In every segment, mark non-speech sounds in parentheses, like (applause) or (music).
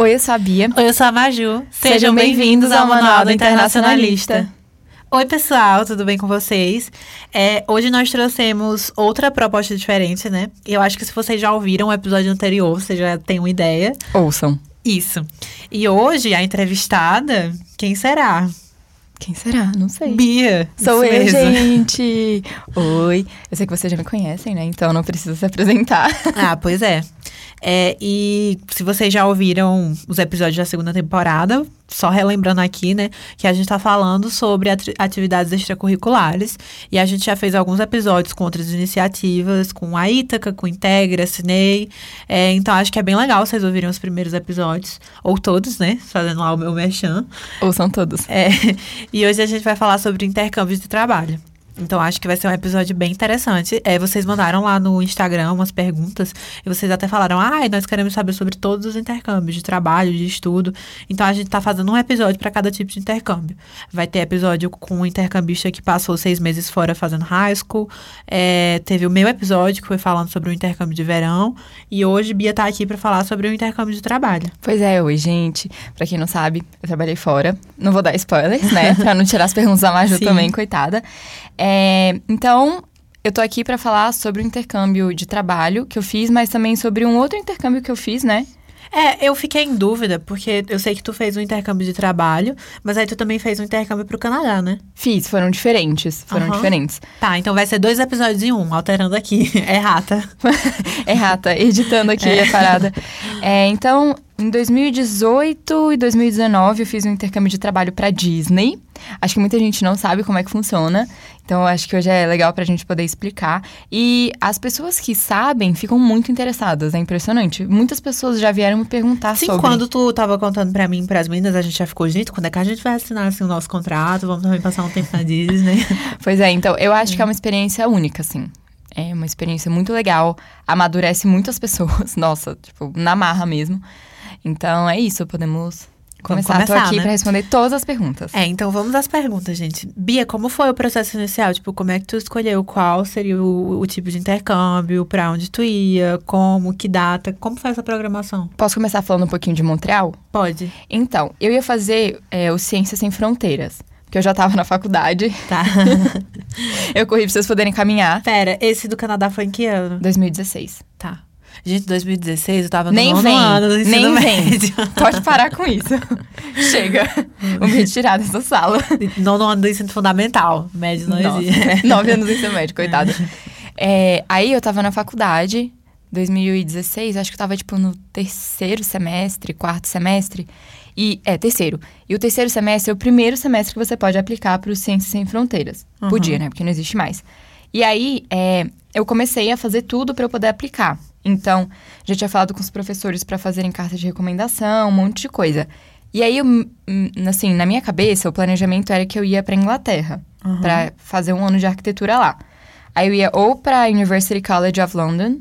Oi, eu sou a Bia. Oi, eu sou a Maju. Sejam bem-vindos ao Manual do Internacionalista. Oi, pessoal, tudo bem com vocês? É, hoje nós trouxemos outra proposta diferente, né? Eu acho que se vocês já ouviram o episódio anterior, vocês já têm uma ideia. Ouçam. Isso. E hoje, a entrevistada, quem será? Quem será? Não sei. Bia. Sou eu, mesmo. gente. (laughs) Oi. Eu sei que vocês já me conhecem, né? Então não precisa se apresentar. Ah, pois é. É, e se vocês já ouviram os episódios da segunda temporada, só relembrando aqui, né, que a gente tá falando sobre ati- atividades extracurriculares. E a gente já fez alguns episódios com outras iniciativas, com a Ítaca, com Integra, Cinei. É, então acho que é bem legal vocês ouvirem os primeiros episódios, ou todos, né, fazendo lá o meu merchan. Ouçam todos. É, (laughs) e hoje a gente vai falar sobre intercâmbio de trabalho. Então, acho que vai ser um episódio bem interessante. É, vocês mandaram lá no Instagram umas perguntas e vocês até falaram: ah, nós queremos saber sobre todos os intercâmbios de trabalho, de estudo. Então, a gente tá fazendo um episódio para cada tipo de intercâmbio. Vai ter episódio com um intercambista que passou seis meses fora fazendo high school. É, teve o meu episódio que foi falando sobre o intercâmbio de verão. E hoje, Bia tá aqui para falar sobre o intercâmbio de trabalho. Pois é, oi, gente. Pra quem não sabe, eu trabalhei fora. Não vou dar spoilers, né? (laughs) pra não tirar as perguntas da Maju Sim. também, coitada. É, então, eu tô aqui pra falar sobre o intercâmbio de trabalho que eu fiz, mas também sobre um outro intercâmbio que eu fiz, né? É, eu fiquei em dúvida, porque eu sei que tu fez um intercâmbio de trabalho, mas aí tu também fez um intercâmbio pro Canadá, né? Fiz, foram diferentes. Foram Aham. diferentes. Tá, então vai ser dois episódios em um, alterando aqui. (laughs) É rata. (laughs) Errata, editando aqui a parada. É, então, em 2018 e 2019, eu fiz um intercâmbio de trabalho pra Disney. Acho que muita gente não sabe como é que funciona. Então, acho que hoje é legal pra gente poder explicar. E as pessoas que sabem ficam muito interessadas. É impressionante. Muitas pessoas já vieram me perguntar Sim, sobre. quando tu tava contando pra mim e pras meninas, a gente já ficou, gente, quando é que a gente vai assinar assim, o nosso contrato? Vamos também passar um tempo na Disney. (laughs) Pois é, então, eu acho que é uma experiência única, assim. É uma experiência muito legal, amadurece muitas pessoas, (laughs) nossa, tipo, na marra mesmo. Então é isso, podemos começar. Tô começar, aqui né? pra responder todas as perguntas. É, então vamos às perguntas, gente. Bia, como foi o processo inicial? Tipo, como é que tu escolheu qual seria o, o tipo de intercâmbio, pra onde tu ia, como, que data, como foi essa programação? Posso começar falando um pouquinho de Montreal? Pode. Então, eu ia fazer é, o Ciências Sem Fronteiras, porque eu já tava na faculdade. Tá. (laughs) Eu corri pra vocês poderem caminhar. Pera, esse do Canadá foi em que ano? 2016. Gente, 2016 eu tava no Nem vem, ano do ensino nem vem. médio. (laughs) Pode parar com isso. (laughs) Chega. Vou me retirar dessa sala. nono ano do ensino fundamental. Médio não Nossa, existe. (laughs) Nove anos de ensino médio, coitada. É, aí eu tava na faculdade, 2016, acho que eu tava, tipo, no terceiro semestre, quarto semestre. E, é, terceiro. E o terceiro semestre é o primeiro semestre que você pode aplicar para o Ciências Sem Fronteiras. Uhum. Podia, né? Porque não existe mais. E aí, é, eu comecei a fazer tudo para eu poder aplicar. Então, já tinha falado com os professores para fazerem carta de recomendação, um monte de coisa. E aí, eu, hum, assim, na minha cabeça, o planejamento era que eu ia para Inglaterra Uhum. para fazer um ano de arquitetura lá. Aí eu ia ou para University College of London,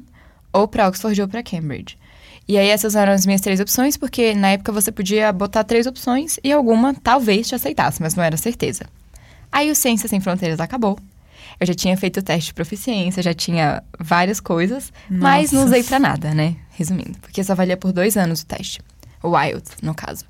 ou para Oxford ou para Cambridge. E aí essas eram as minhas três opções, porque na época você podia botar três opções e alguma talvez te aceitasse, mas não era certeza. Aí o Ciências Sem Fronteiras acabou. Eu já tinha feito o teste de proficiência, já tinha várias coisas, mas não Nossa. usei pra nada, né? Resumindo, porque só valia por dois anos o teste. O IELTS, no caso.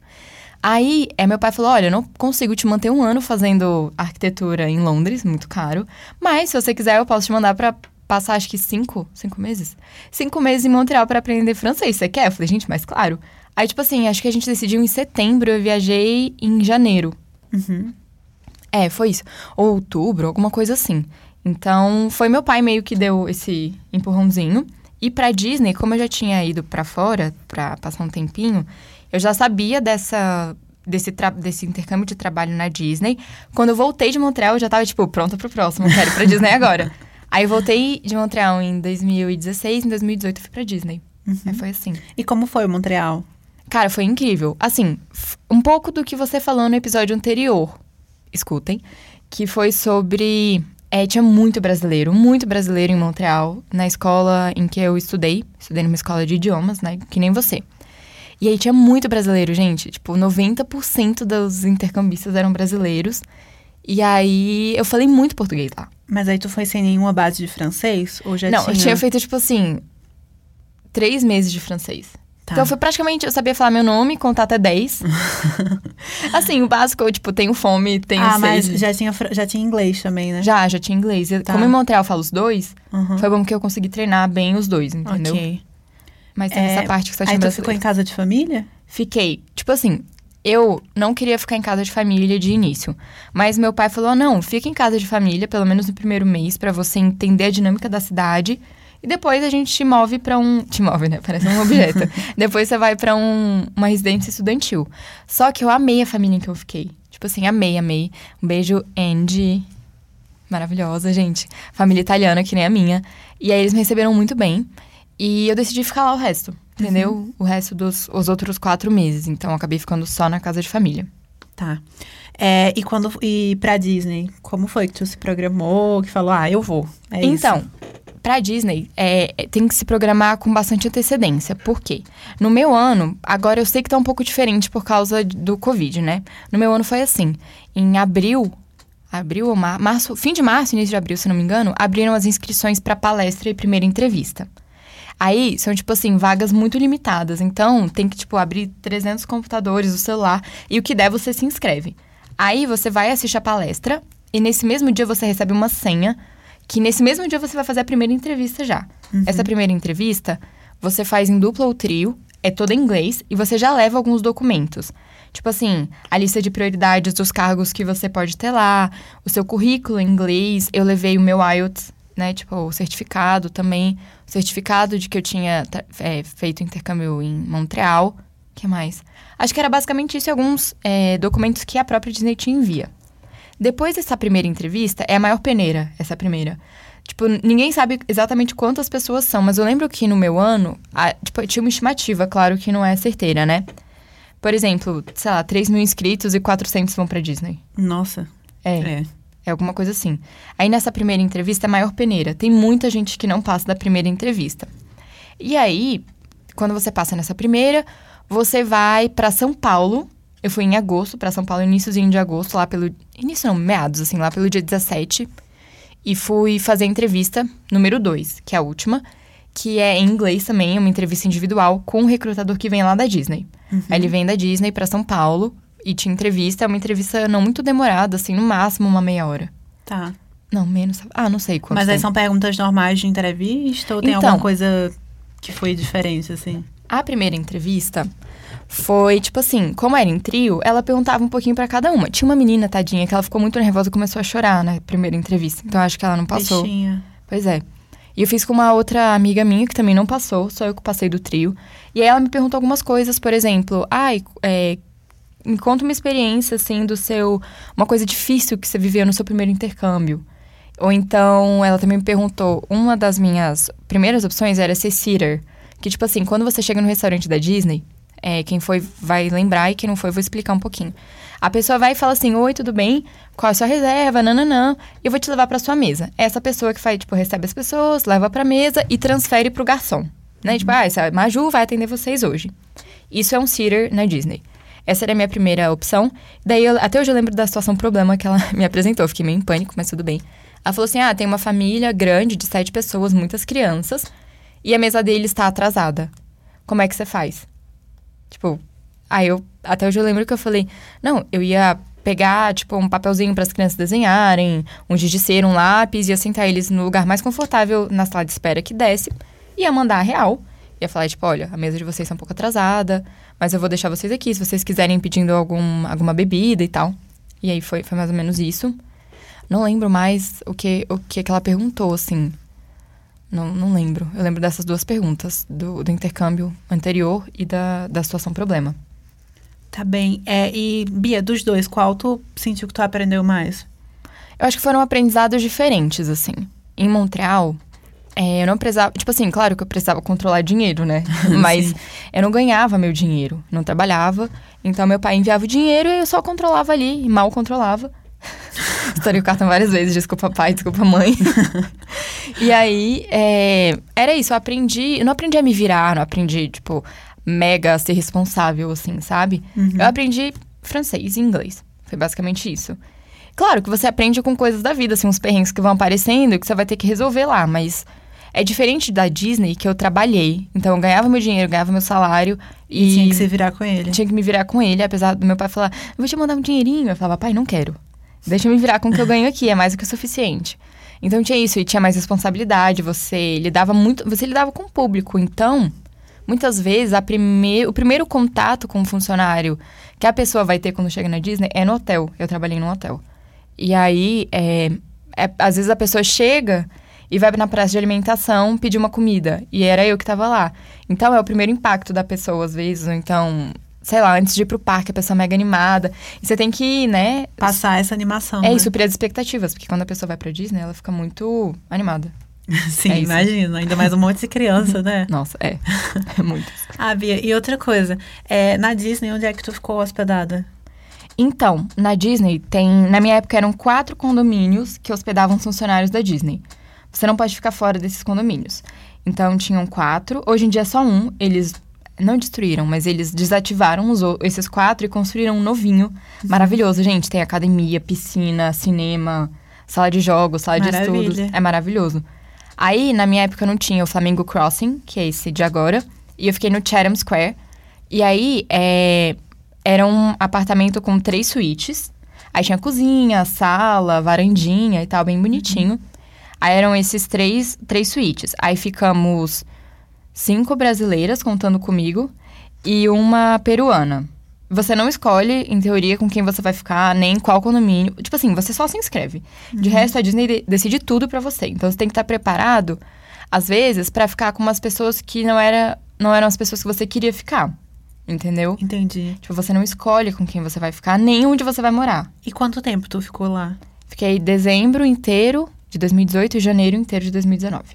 Aí, é, meu pai falou: olha, eu não consigo te manter um ano fazendo arquitetura em Londres, muito caro. Mas, se você quiser, eu posso te mandar pra passar, acho que cinco, cinco meses? Cinco meses em Montreal pra aprender francês. Você quer? Eu falei, gente, mas claro. Aí, tipo assim, acho que a gente decidiu em setembro, eu viajei em janeiro. Uhum. É, foi isso. Ou outubro, alguma coisa assim. Então, foi meu pai meio que deu esse empurrãozinho. E pra Disney, como eu já tinha ido pra fora pra passar um tempinho, eu já sabia dessa desse, desse intercâmbio de trabalho na Disney. Quando eu voltei de Montreal, eu já tava tipo pronta pro próximo, quero ir pra Disney agora. (laughs) Aí eu voltei de Montreal em 2016, em 2018 eu fui pra Disney. Aí foi assim. E como foi o Montreal? Cara, foi incrível. Assim, um pouco do que você falou no episódio anterior. Escutem. Que foi sobre. É, tinha muito brasileiro, muito brasileiro em Montreal, na escola em que eu estudei. Estudei numa escola de idiomas, né? Que nem você. E aí tinha muito brasileiro, gente. Tipo, 90% dos intercambistas eram brasileiros. E aí eu falei muito português lá. Mas aí tu foi sem nenhuma base de francês? Ou já Não, tinha? eu tinha feito, tipo assim, três meses de francês. Tá. Então foi praticamente, eu sabia falar meu nome, contar até 10. (laughs) assim, o básico, eu, tipo, tenho fome, tenho ah, sede. mas já tinha, já tinha inglês também, né? Já, já tinha inglês. Tá. Como em Montreal eu falo os dois, Uhum. foi bom que eu consegui treinar bem os dois, entendeu? Ok. Mas tem É, essa parte que você Aí tinha tu ficou em casa de família? Fiquei. Tipo assim, eu não queria ficar em casa de família de início. Mas meu pai falou: não, fica em casa de família, pelo menos no primeiro mês, pra você entender a dinâmica da cidade. E depois a gente te move pra um. Te move, né? Parece um objeto. (laughs) depois você vai pra um, uma residência estudantil. Só que eu amei a família em que eu fiquei. Tipo assim, amei, amei. Um beijo, Andy. Maravilhosa, gente. Família italiana, que nem a minha. E aí eles me receberam muito bem. E eu decidi ficar lá o resto, entendeu? O resto dos os outros quatro meses. Então eu acabei ficando só na casa de família. Tá. É, e quando e pra Disney, como foi que tu se programou, que falou, ah, eu vou. É então, isso. Pra Disney, é, é, tem que se programar com bastante antecedência. Por quê? No meu ano, agora eu sei que tá um pouco diferente por causa do Covid, né? No meu ano foi assim. Em abril, abril ou mar, março, fim de março, início de abril, se não me engano, abriram as inscrições pra palestra e primeira entrevista. Aí, são, tipo assim, vagas muito limitadas. Então, tem que, tipo, abrir 300 computadores, o celular, e o que der, você se inscreve. Aí, você vai assistir a palestra, e nesse mesmo dia você recebe uma senha, que nesse mesmo dia você vai fazer a primeira entrevista já. Essa primeira entrevista, você faz em dupla ou trio, é toda em inglês, e você já leva alguns documentos. Tipo assim, a lista de prioridades dos cargos que você pode ter lá, o seu currículo em inglês. Eu levei o meu IELTS, né? Tipo, o certificado também. O certificado de que eu tinha é, feito intercâmbio em Montreal. O que mais? Acho que era basicamente isso e alguns é, documentos que a própria Disney te envia. Depois dessa primeira entrevista, é a maior peneira, essa primeira. Tipo, ninguém sabe exatamente quantas pessoas são, mas eu lembro que no meu ano, a- tipo, tinha uma estimativa, claro que não é certeira, né? Por exemplo, sei lá, 3 mil inscritos e 400 vão pra Disney. Nossa. É, É. é alguma coisa assim. Aí nessa primeira entrevista é a maior peneira. Tem muita gente que não passa da primeira entrevista. E aí, quando você passa nessa primeira, você vai pra São Paulo. Eu fui em agosto pra São Paulo, iníciozinho de agosto, lá pelo. Início não, meados, assim, lá pelo dia 17. E fui fazer a entrevista número 2, que é a última, que é em inglês também, é uma entrevista individual com um recrutador que vem lá da Disney. Aí ele vem da Disney pra São Paulo e te entrevista. É uma entrevista não muito demorada, assim, no máximo uma meia hora. Tá. Não, menos. Ah, não sei quanto. Mas aí tempo. são perguntas normais de entrevista ou tem Então. alguma coisa que foi diferente, assim? A primeira entrevista foi, tipo assim, como era em trio, ela perguntava um pouquinho pra cada uma. Tinha uma menina, tadinha, que ela ficou muito nervosa e começou a chorar na primeira entrevista. Então acho que ela não passou. Bichinha. Pois é. E eu fiz com uma outra amiga minha que também não passou, só eu que passei do trio. E aí ela me perguntou algumas coisas, por exemplo, ai, é, me conta uma experiência, assim, do seu. Uma coisa difícil que você viveu no seu primeiro intercâmbio. Ou então ela também me perguntou, uma das minhas primeiras opções era ser sitter. Que, tipo assim, quando você chega no restaurante da Disney, é, quem foi vai lembrar e quem não foi, vou explicar um pouquinho. A pessoa vai e fala assim: Oi, tudo bem? Qual é a sua reserva? Nananã. Eu vou te levar pra sua mesa. É essa pessoa que faz, tipo, recebe as pessoas, leva pra mesa e transfere pro garçom. Né? Tipo, ah, essa Maju vai atender vocês hoje. Isso é um sitter na Disney. Essa era a minha primeira opção. Daí, eu- até hoje eu lembro da situação problema que ela (laughs) me apresentou. Fiquei meio em pânico, mas tudo bem. Ela falou assim: ah, tem uma família grande de sete pessoas, muitas crianças, e a mesa deles está atrasada. Como é que você faz? Tipo, aí eu. Até hoje eu lembro que eu falei: não, eu ia pegar, tipo, um papelzinho para as crianças desenharem, um giz de cera, um lápis, ia sentar eles no lugar mais confortável na sala de espera que desse, ia mandar a real. Ia falar, tipo, olha, a mesa de vocês está um pouco atrasada, mas eu vou deixar vocês aqui se vocês quiserem pedindo algum, alguma bebida e tal. E aí foi, foi mais ou menos isso. Não lembro mais o que, o que, que ela perguntou, assim. Não, não lembro. Eu lembro dessas duas perguntas, do, do intercâmbio anterior e da, da situação problema. Tá bem. É, e, Bia, dos dois, qual tu sentiu que tu aprendeu mais? Eu acho que foram aprendizados diferentes, assim. Em Montreal, é, eu não precisava. Tipo assim, claro que eu precisava controlar dinheiro, né? (laughs) Mas eu não ganhava meu dinheiro, não trabalhava. Então meu pai enviava o dinheiro e eu só controlava ali, e mal controlava. (laughs) Estourei o cartão várias vezes, desculpa pai, desculpa mãe. (laughs) e aí, é, era isso, eu aprendi. Eu não aprendi a me virar, não aprendi, tipo, mega a ser responsável, assim, sabe? Eu aprendi francês e inglês. Foi basicamente isso. Claro que você aprende com coisas da vida, assim, uns perrengues que vão aparecendo e que você vai ter que resolver lá, mas É diferente da Disney, que eu trabalhei. Então, eu ganhava meu dinheiro, ganhava meu salário. E, E, tinha que se virar com ele. tinha que me virar com ele, apesar do meu pai falar, eu vou te mandar um dinheirinho. Eu falava, pai, não quero. Deixa eu me virar com o que eu ganho aqui, é mais do que o suficiente. Então tinha isso, e tinha mais responsabilidade, você lidava muito, você lidava com o público. Então, muitas vezes, a prime... o primeiro contato com o funcionário que a pessoa vai ter quando chega na Disney é no hotel. Eu trabalhei num hotel. E aí, é, é- às vezes a pessoa chega e vai na praça de alimentação pedir uma comida. E era eu que tava lá. Então, é o primeiro impacto da pessoa, às vezes. Ou então, sei lá, antes de ir pro parque, a pessoa é mega animada. E você tem que, né, Passar essa animação. é né? isso, suprir as expectativas. Porque quando a pessoa vai pra Disney, ela fica muito animada. (laughs) Sim, É imagina. Ainda mais um monte de criança, né? (laughs) Nossa, é. (laughs) É muito. Ah, Bia, e outra coisa. É, na Disney, onde é que tu ficou hospedada? Então, na Disney tem. Na minha época eram quatro condomínios que hospedavam os funcionários da Disney. Você não pode ficar fora desses condomínios. Então tinham quatro. Hoje em dia é só um. Eles não destruíram, mas eles desativaram os esses quatro e construíram um novinho. Maravilhoso, gente. Tem academia, piscina, cinema, sala de jogos, sala de Maravilha. estudos. É maravilhoso. Aí, na minha época, não tinha o Flamingo Crossing, que é esse de agora. E eu fiquei no Chatham Square. E aí, é, era um apartamento com três suítes. Aí tinha cozinha, sala, varandinha e tal, bem bonitinho. Aí eram esses três, três suítes. Aí ficamos cinco brasileiras, contando comigo, e uma peruana. Você não escolhe, em teoria, com quem você vai ficar, nem em qual condomínio. Tipo assim, você só se inscreve. De resto, a Disney de- decide tudo pra você. Então, você tem que estar preparado, às vezes, pra ficar com umas pessoas que não, era, não eram as pessoas que você queria ficar. Entendeu? Entendi. Tipo, você não escolhe com quem você vai ficar, nem onde você vai morar. E quanto tempo tu ficou lá? Fiquei dezembro inteiro de 2018 e janeiro inteiro de 2019.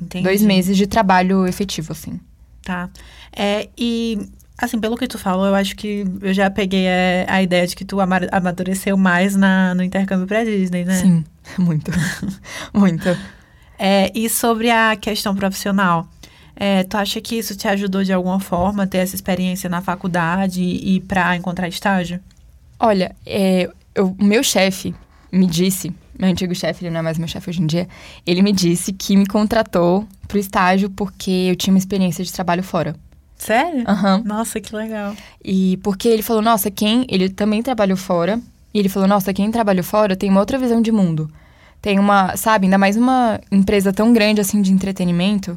Entendi. Dois meses de trabalho efetivo, assim. Tá. É, e, assim, pelo que tu falou, eu acho que eu já peguei é, a ideia de que tu ama- amadureceu mais na, no intercâmbio pra Disney, né? Sim, (laughs) muito. (laughs) muito. É, e sobre a questão profissional, é, tu acha que isso te ajudou de alguma forma a ter essa experiência na faculdade e, pra encontrar estágio? Olha, é, o meu chefe me disse, meu antigo chefe, ele não é mais meu chefe hoje em dia, ele me disse que me contratou pro estágio porque eu tinha uma experiência de trabalho fora. Sério? Aham. Nossa, que legal. E porque ele falou, nossa, quem. Ele também trabalhou fora. E ele falou, nossa, quem trabalhou fora tem uma outra visão de mundo. Tem uma, sabe, ainda mais uma empresa tão grande assim de entretenimento,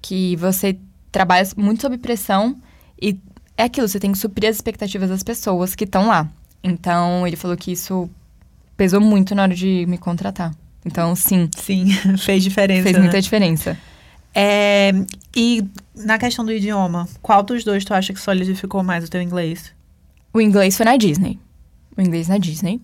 que você trabalha muito sob pressão e é aquilo, você tem que suprir as expectativas das pessoas que estão lá. Então, ele falou que isso pesou muito na hora de me contratar. Então, sim, Sim, (laughs) fez diferença. fez né? muita diferença. É, e na questão do idioma, qual dos dois tu acha que solidificou mais o teu inglês? O inglês foi na Disney. O inglês na Disney.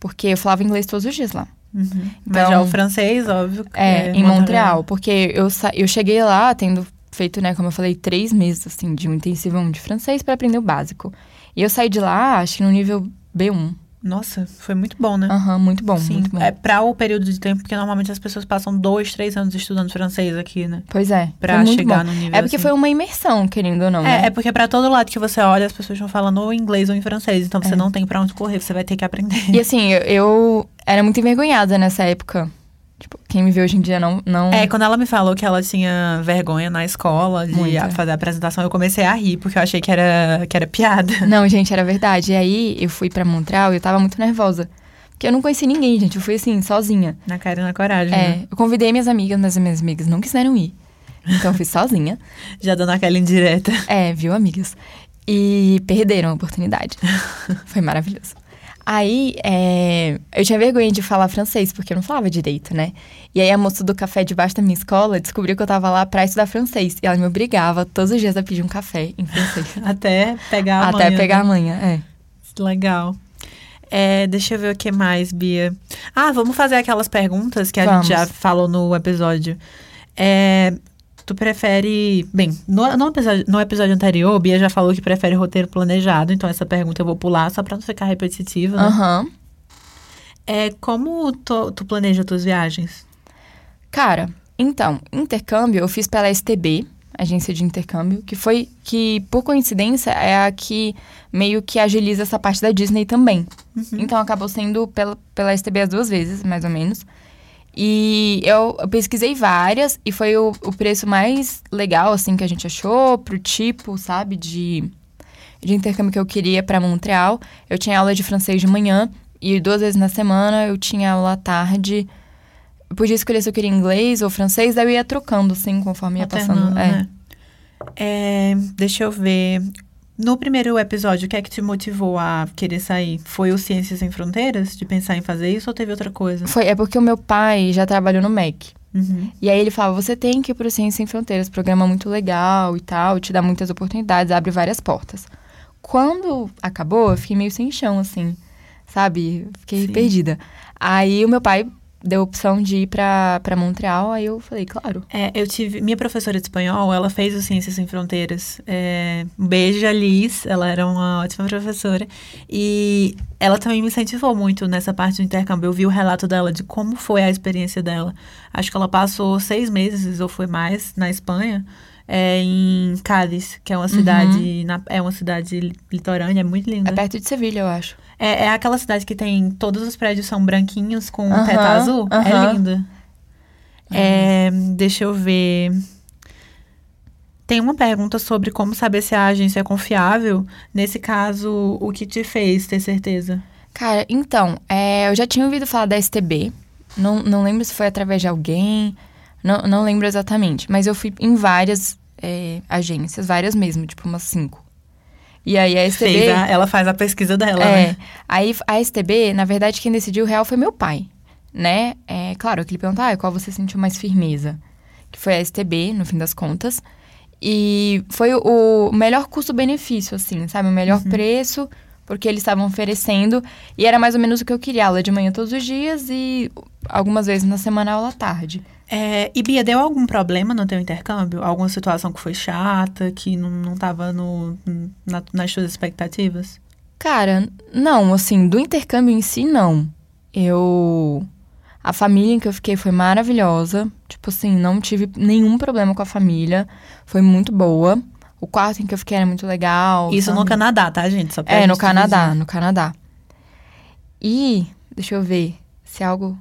Porque eu falava inglês todos os dias lá. Mas Então- já o francês, óbvio. que É, em Montreal, porque eu, eu cheguei lá tendo feito, né, como eu falei, três meses, assim, de um intensivão de francês para aprender o básico. E eu saí de lá, acho que no nível B1. Nossa, foi muito bom, né? Aham, muito bom, Sim, muito bom. é pra o período de tempo, porque normalmente as pessoas passam dois, três anos estudando francês aqui, né? Pois é, Pra chegar bom. no nível É porque assim. foi uma imersão, querendo ou não, né? É, é porque pra todo lado que você olha, as pessoas estão falando ou em inglês ou em francês. Então você É. não tem pra onde correr, você vai ter que aprender. E assim, eu, eu era muito envergonhada nessa época. Quem me vê hoje em dia não... não... É, quando ela me falou que ela tinha vergonha na escola de Muita. fazer a apresentação, eu comecei a rir, porque eu achei que era, que era piada. (laughs) Não, gente, era verdade. E aí, eu fui pra Montreal e eu tava muito nervosa. Porque eu não conheci ninguém, gente. Eu fui assim, sozinha. Na cara e na coragem. É, né? eu convidei minhas amigas, mas as minhas amigas não quiseram ir. Então eu fui sozinha. (laughs) Já dando aquela indireta. É, viu, amigas? E perderam a oportunidade. (laughs) Foi maravilhoso. Aí, é, eu tinha vergonha de falar francês, porque eu não falava direito, né? E aí, a moça do café debaixo da minha escola descobriu que eu tava lá pra estudar francês. E ela me obrigava todos os dias a pedir um café em francês. (laughs) Até pegar a Até manha, pegar né? a manhã, é. Legal. É, deixa eu ver o que mais, Bia. Ah, vamos fazer aquelas perguntas que a Vamos. gente já falou no episódio. É, tu prefere. Bem, no, no episódio, no episódio anterior, Bia já falou que prefere roteiro planejado, então essa pergunta eu vou pular só pra não ficar repetitiva. Né? Aham. É, como tu, tu planeja tuas viagens? Cara, então, intercâmbio eu fiz pela STB, agência de intercâmbio, que foi que, por coincidência, é a que meio que agiliza essa parte da Disney também. Então acabou sendo pela, pela STB as duas vezes, mais ou menos. E eu, eu pesquisei várias e foi o, o preço mais legal, assim, que a gente achou pro tipo, sabe, de, de intercâmbio que eu queria para Montreal. Eu tinha aula de francês de manhã e duas vezes na semana eu tinha aula à tarde. Eu podia escolher se eu queria inglês ou francês, daí eu ia trocando, assim, conforme ia passando. Alternando, É. né? É, deixa eu ver. No primeiro episódio, o que é que te motivou a querer sair? Foi o Ciências Sem Fronteiras? De pensar em fazer isso ou teve outra coisa? Foi, é porque o meu pai já trabalhou no MEC. Uhum. E aí ele falava, você tem que ir pro Ciência Sem Fronteiras, programa muito legal e tal, te dá muitas oportunidades, abre várias portas. Quando acabou, eu fiquei meio sem chão, assim, sabe? Fiquei Sim. perdida. Aí o meu pai deu a opção de ir pra Montreal, aí eu falei, claro. É, eu tive. Minha professora de espanhol, ela fez o Ciências Sem Fronteiras. É, um beijo, a Liz. Ela era uma ótima professora. E ela também me incentivou muito nessa parte do intercâmbio. Eu vi o relato dela de como foi a experiência dela. Acho que ela passou seis meses, ou foi mais, na Espanha. é, em Cádiz, que é uma cidade, na- é uma cidade litorânea, é muito linda. É perto de Sevilha, eu acho. É, é aquela cidade que tem todos os prédios são branquinhos com Aham, teto azul. É lindo. É, deixa eu ver. Tem uma pergunta sobre como saber se a agência é confiável. Nesse caso, o que te fez ter certeza? Cara, então, é, eu já tinha ouvido falar da STB. Não, não lembro se foi através de alguém. Não, não lembro exatamente. Mas eu fui em várias é, agências, várias mesmo, tipo umas cinco. E aí a STB. A- ela faz a pesquisa dela, é, né? aí a STB, na verdade, quem decidiu o real foi meu pai, né? É claro que ele perguntou, ah, qual você sentiu mais firmeza? Que foi a STB, no fim das contas. E foi o melhor custo-benefício, assim, sabe? O melhor preço, porque eles estavam oferecendo. E era mais ou menos o que eu queria, aula de manhã todos os dias e algumas vezes na semana aula à tarde. É, e Bia, deu algum problema no teu intercâmbio? Alguma situação que foi chata, que não, não tava no, na- nas suas expectativas? Cara, não, assim, do intercâmbio em si, não. Eu. A família em que eu fiquei foi maravilhosa. Tipo assim, não tive nenhum problema com a família. Foi muito boa. O quarto em que eu fiquei era muito legal. Isso sabe? no Canadá, tá, gente? Só pra É, gente no Canadá, dividir. no Canadá. E, deixa eu ver, se algo.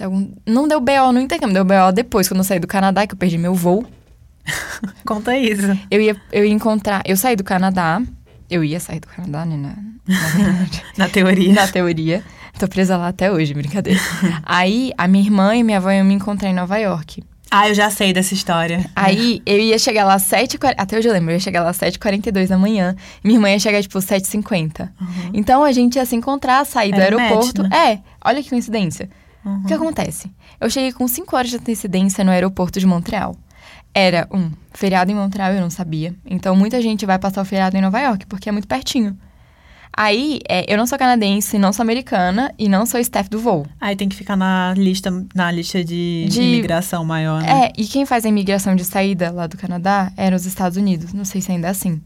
Se algum. Não deu BO no intercâmbio, deu BO depois, quando eu saí do Canadá, que eu perdi meu voo. (laughs) Conta isso. Eu ia, eu ia encontrar. Eu saí do Canadá. Eu ia sair do Canadá, né? Na, na verdade. (laughs) Na teoria. Na teoria. Tô presa lá até hoje, brincadeira. (laughs) Aí, a minha irmã e minha avó iam me encontrar em Nova York. Ah, eu já sei dessa história. Aí, eu ia chegar lá às 7h40... Até hoje eu lembro, eu ia chegar lá às 7h42 da manhã. Minha irmã ia chegar, tipo, 7h50. Então, a gente ia se encontrar, sair do Era match, aeroporto. né? É, olha que coincidência. Uhum. O que acontece? Eu cheguei com 5 horas de antecedência no aeroporto de Montreal. Era um feriado em Montreal, eu não sabia. Então, muita gente vai passar o feriado em Nova York, porque é muito pertinho. Aí, é, eu não sou canadense, não sou americana e não sou staff do voo. Aí tem que ficar na lista, na lista de, de De- imigração maior, né? É, e quem faz a imigração de saída lá do Canadá eram os Estados Unidos. Não sei se ainda é assim.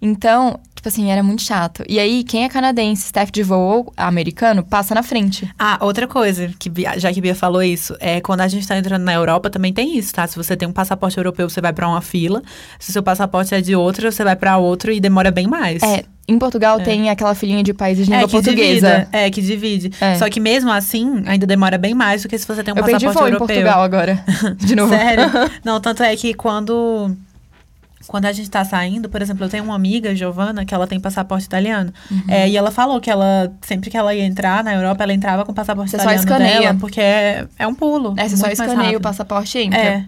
Então, tipo assim, era muito chato. E aí, quem é canadense, staff de voo americano, passa na frente. Ah, outra coisa, que Bia- já que Bia falou isso, é quando a gente tá entrando na Europa também tem isso, tá? Se você tem um passaporte europeu, você vai pra uma fila. Se o seu passaporte é de outra, você vai pra outro e demora bem mais. É, em Portugal tem aquela filhinha de países de É, língua que portuguesa. divide. É, que divide. É. Só que mesmo assim, ainda demora bem mais do que se você tem um Eu perdi passaporte voo em europeu. Portugal agora. De (laughs) novo. Sério? Não, tanto é que quando. Quando a gente tá saindo, por exemplo, eu tenho uma amiga, Giovana, que ela tem passaporte italiano. Uhum. É, e ela falou que ela, sempre que ela ia entrar na Europa, ela entrava com o passaporte Você só italiano escaneia. dela, porque é, é um pulo. É, você só escaneia o passaporte e entra. É.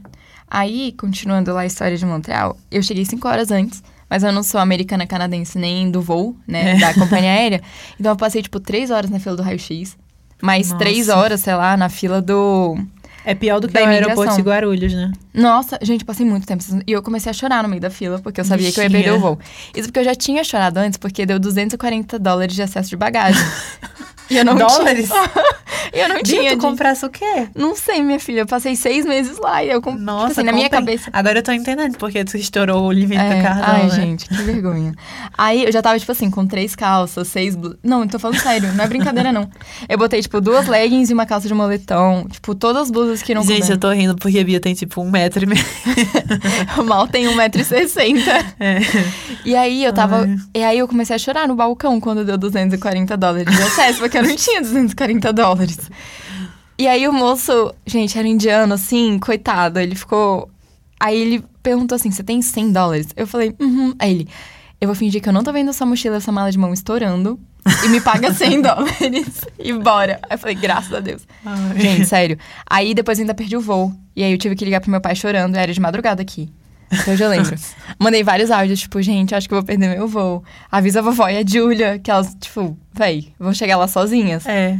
Aí, continuando lá a história de Montreal, eu cheguei cinco horas antes, mas eu não sou americana canadense nem do voo, né, É. da companhia (laughs) aérea. Então eu passei, tipo, três horas na fila do raio-x, mais Nossa. três horas, sei lá, na fila do. É pior do que o aeroporto de Guarulhos, né? Nossa, gente, passei muito tempo. E eu comecei a chorar no meio da fila, porque eu sabia que eu ia perder o voo. Isso porque eu já tinha chorado antes, porque deu 240 dólares de excesso de bagagem. (laughs) e eu não Dólares? tinha. (laughs) (laughs) eu não tinha. tu de- comprasse o quê? Não sei, minha filha. Eu passei seis meses lá e eu comprei. Nossa, assim, na minha cabeça. Agora eu tô entendendo porque tu estourou o limite É, do cartão, ai, né? gente, que vergonha. Aí eu já tava, tipo assim, com três calças, seis blusas. Não, eu tô falando sério, não é brincadeira, não. Eu botei, tipo, duas leggings e uma calça de moletom. Tipo, todas as blusas que não Gente, couberam. eu tô rindo porque a Bia tem tipo um metro e meio. (laughs) Mal tenho 1,60m. É. E aí eu tava. Ai. E aí eu comecei a chorar no balcão quando deu 240 dólares de acesso, porque eu não tinha 240 dólares. E aí o moço, gente, era indiano, assim, coitado. Ele ficou. Aí ele perguntou assim: você tem 100 dólares? Eu falei, uhum. Aí ele, eu vou fingir que eu não tô vendo essa mochila, essa mala de mão estourando. E me paga (laughs) 100 dólares. E bora. Aí eu falei, graças a Deus. Ai. Gente, sério. Aí depois ainda perdi o voo. E aí eu tive que ligar pro meu pai chorando. Era de madrugada aqui. Então eu já lembro. Mandei vários áudios, tipo, gente, acho que eu vou perder meu voo. Avisa a vovó e a Julia, que elas, tipo, véi, vão chegar lá sozinhas. É.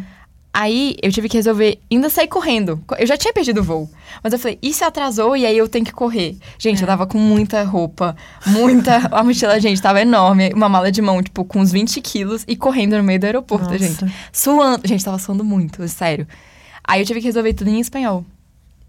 Aí eu tive que resolver ainda sair correndo. Eu já tinha perdido o voo. Mas eu falei, e se atrasou e aí eu tenho que correr? Gente, eu tava com muita roupa, muita. (laughs) A mochila, gente, tava enorme. Uma mala de mão, tipo, com uns 20 quilos e correndo no meio do aeroporto, Nossa. gente. Suando. Gente, tava suando muito, sério. Aí eu tive que resolver tudo em espanhol.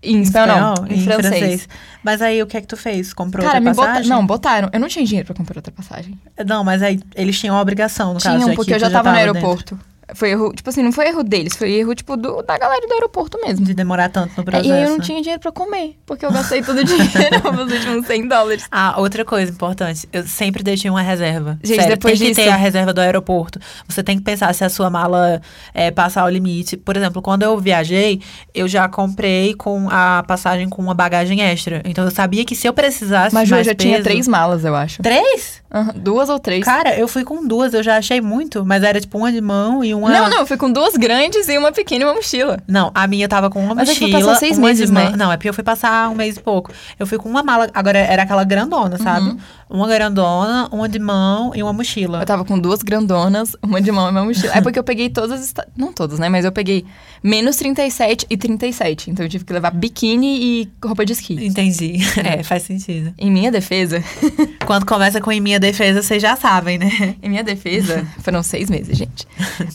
Em espanhol, não, em, francês. Mas aí o que é que tu fez? Comprou Cara, outra me botaram. passagem? Não, botaram. Eu não tinha dinheiro pra comprar outra passagem. Não, mas aí eles tinham a obrigação, no caso. Tinham, já porque que eu já tu tava, no dentro. Foi erro, tipo assim, não foi erro deles, foi erro, tipo, do, da galera do aeroporto mesmo. De demorar tanto no É, processo. e aí eu não tinha dinheiro pra comer, porque eu gastei todo o dinheiro (laughs) (laughs) nos últimos 100 dólares. Ah, outra coisa importante, eu sempre deixei uma reserva. Gente, Sério, depois tem que disso- ter a reserva do aeroporto. Você tem que pensar se a sua mala é, passar o limite. Por exemplo, quando eu viajei, eu já comprei com a passagem com uma bagagem extra. Então eu sabia que se eu precisasse Mas eu já tinha peso- três malas, eu acho. Três? Aham, duas ou três. Cara, eu fui com duas, eu já achei muito, mas era tipo uma de mão e uma. Não, não, eu fui com duas grandes e uma pequena e uma mochila. Não, a minha tava com uma Mas é que tu mochila. passou seis meses, de mão- né? Não, é porque eu fui passar um mês e pouco. Eu fui com uma mala, agora era aquela grandona, sabe? Uhum. Uma grandona, uma de mão e uma mochila. Eu tava com duas grandonas, uma de mão e uma mochila. É porque eu peguei todas Não todas, né? Mas eu peguei menos 37 e 37. Então eu tive que levar biquíni e roupa de esqui. Entendi. É, (laughs) faz sentido. Em minha defesa, (laughs) Quando começa com em minha defesa, vocês já sabem, né? em minha defesa, foram seis meses, gente.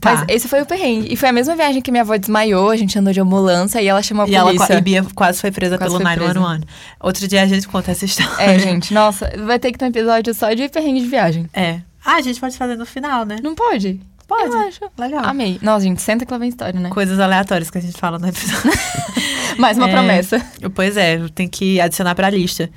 Tá. (laughs) Mas esse foi o perrengue. E foi a mesma viagem que minha avó desmaiou, a gente andou de ambulância e ela chamou a E ela polícia. qua- e Bia quase foi presa Quase pelo foi presa. 911. Outro dia a gente conta essa história. É, gente, nossa, vai ter que ter um episódio só de perrengue de viagem. É. Ah, a gente pode fazer no final, né? Não pode? Pode. Eu acho. Legal. Amei. Nossa, gente, senta que lá vem história, né? Coisas aleatórias que a gente fala no episódio. (laughs) Mais uma É. promessa. Pois é, tem que adicionar pra lista.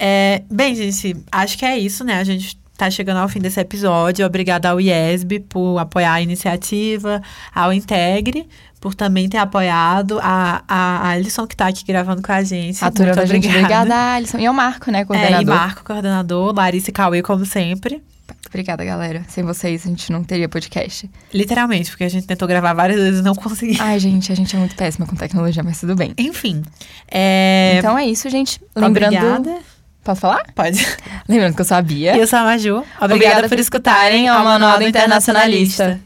É, bem, gente, acho que é isso, né? A gente tá chegando ao fim desse episódio. Obrigada ao IESB por apoiar a iniciativa, ao Integre por também ter apoiado, a, a, a Alisson que tá aqui gravando com a gente. A turma Muito da gente, obrigada. obrigada, Alisson. E ao Marco, né, É, e coordenador. Marco, coordenador, Larissa e Cauê, como sempre. Obrigada, galera. Sem vocês, a gente não teria podcast. Literalmente, porque a gente tentou gravar várias vezes e não conseguiu. Ai, gente, a gente é muito péssima com tecnologia, mas tudo bem. Enfim. É... Então é isso, gente. Lembrando. Obrigada. Posso falar? Pode. Lembrando que eu sou a Bia. Eu sou a Maju. Obrigada, Obrigada por por escutarem ao ao Manual do. Internacionalista.